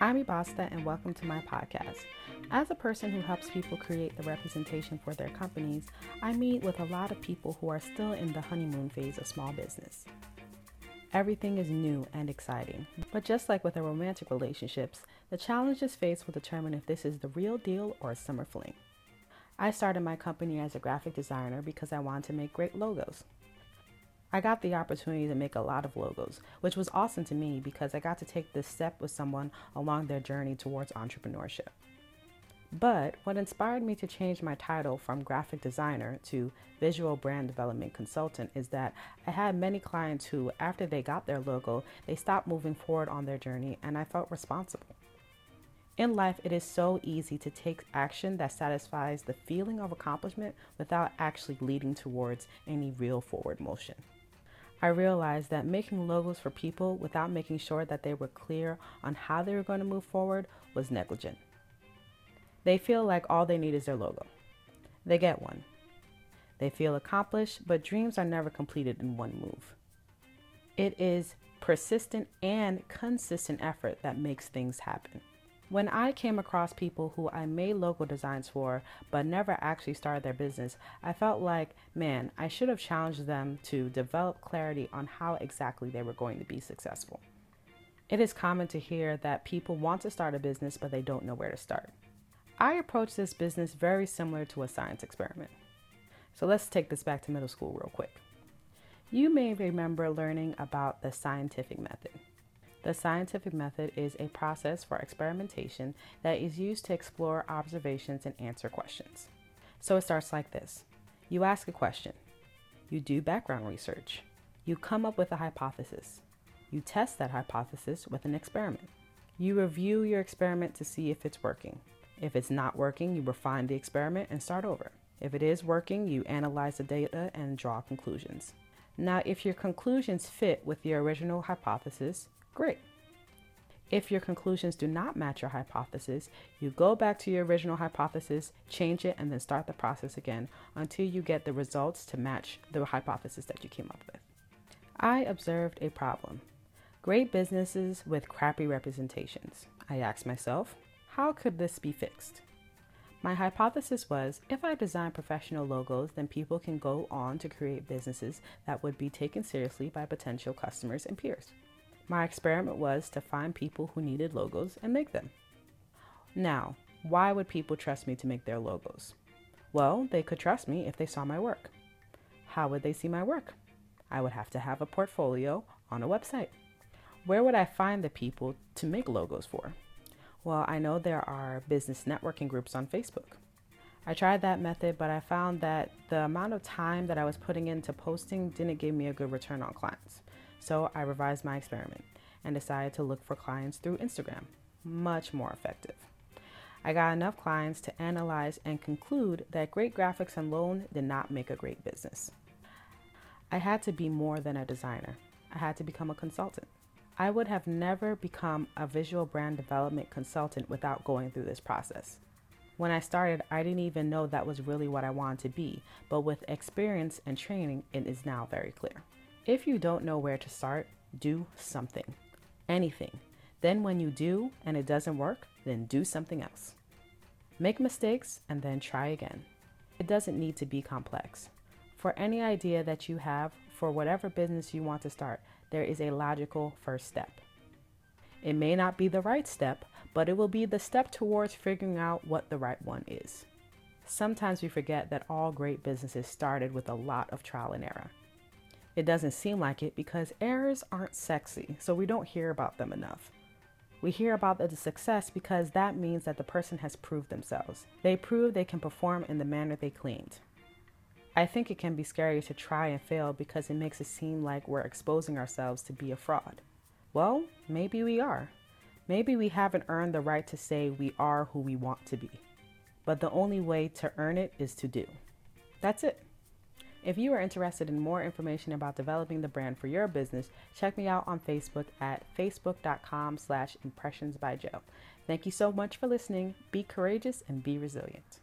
I'm Ibasta, and welcome to my podcast. As a person who helps people create the representation for their companies, I meet with a lot of people who are still in the honeymoon phase of small business. Everything is new and exciting, but just like with our romantic relationships, the challenges faced will determine if this is the real deal or a summer fling. I started my company as a graphic designer because I wanted to make great logos. I got the opportunity to make a lot of logos, which was awesome to me because I got to take this step with someone along their journey towards entrepreneurship. But what inspired me to change my title from graphic designer to visual brand development consultant is that I had many clients who, after they got their logo, they stopped moving forward on their journey, and I felt responsible. In life, it is so easy to take action that satisfies the feeling of accomplishment without actually leading towards any real forward motion. I realized that making logos for people without making sure that they were clear on how they were going to move forward was negligent. They feel like all they need is their logo. They get one. They feel accomplished, but dreams are never completed in one move. It is persistent and consistent effort that makes things happen. When I came across people who I made logo designs for but never actually started their business, I felt like, man, I should have challenged them to develop clarity on how exactly they were going to be successful. It is common to hear that people want to start a business but they don't know where to start. I approach this business very similar to a science experiment. So let's take this back to middle school real quick. You may remember learning about the scientific method. The scientific method is a process for experimentation that is used to explore observations and answer questions. So it starts like this You ask a question, you do background research, you come up with a hypothesis, you test that hypothesis with an experiment, you review your experiment to see if it's working. If it's not working, you refine the experiment and start over. If it is working, you analyze the data and draw conclusions. Now, if your conclusions fit with your original hypothesis, Great. If your conclusions do not match your hypothesis, you go back to your original hypothesis, change it, and then start the process again until you get the results to match the hypothesis that you came up with. I observed a problem great businesses with crappy representations. I asked myself, how could this be fixed? My hypothesis was if I design professional logos, then people can go on to create businesses that would be taken seriously by potential customers and peers. My experiment was to find people who needed logos and make them. Now, why would people trust me to make their logos? Well, they could trust me if they saw my work. How would they see my work? I would have to have a portfolio on a website. Where would I find the people to make logos for? Well, I know there are business networking groups on Facebook. I tried that method, but I found that the amount of time that I was putting into posting didn't give me a good return on clients. So I revised my experiment and decided to look for clients through Instagram. Much more effective. I got enough clients to analyze and conclude that great graphics alone did not make a great business. I had to be more than a designer. I had to become a consultant. I would have never become a visual brand development consultant without going through this process. When I started, I didn't even know that was really what I wanted to be, but with experience and training, it is now very clear. If you don't know where to start, do something, anything. Then, when you do and it doesn't work, then do something else. Make mistakes and then try again. It doesn't need to be complex. For any idea that you have for whatever business you want to start, there is a logical first step. It may not be the right step, but it will be the step towards figuring out what the right one is. Sometimes we forget that all great businesses started with a lot of trial and error. It doesn't seem like it because errors aren't sexy, so we don't hear about them enough. We hear about the success because that means that the person has proved themselves. They prove they can perform in the manner they claimed. I think it can be scary to try and fail because it makes it seem like we're exposing ourselves to be a fraud. Well, maybe we are. Maybe we haven't earned the right to say we are who we want to be. But the only way to earn it is to do. That's it. If you are interested in more information about developing the brand for your business, check me out on Facebook at facebook.com slash impressionsbyjoe. Thank you so much for listening. Be courageous and be resilient.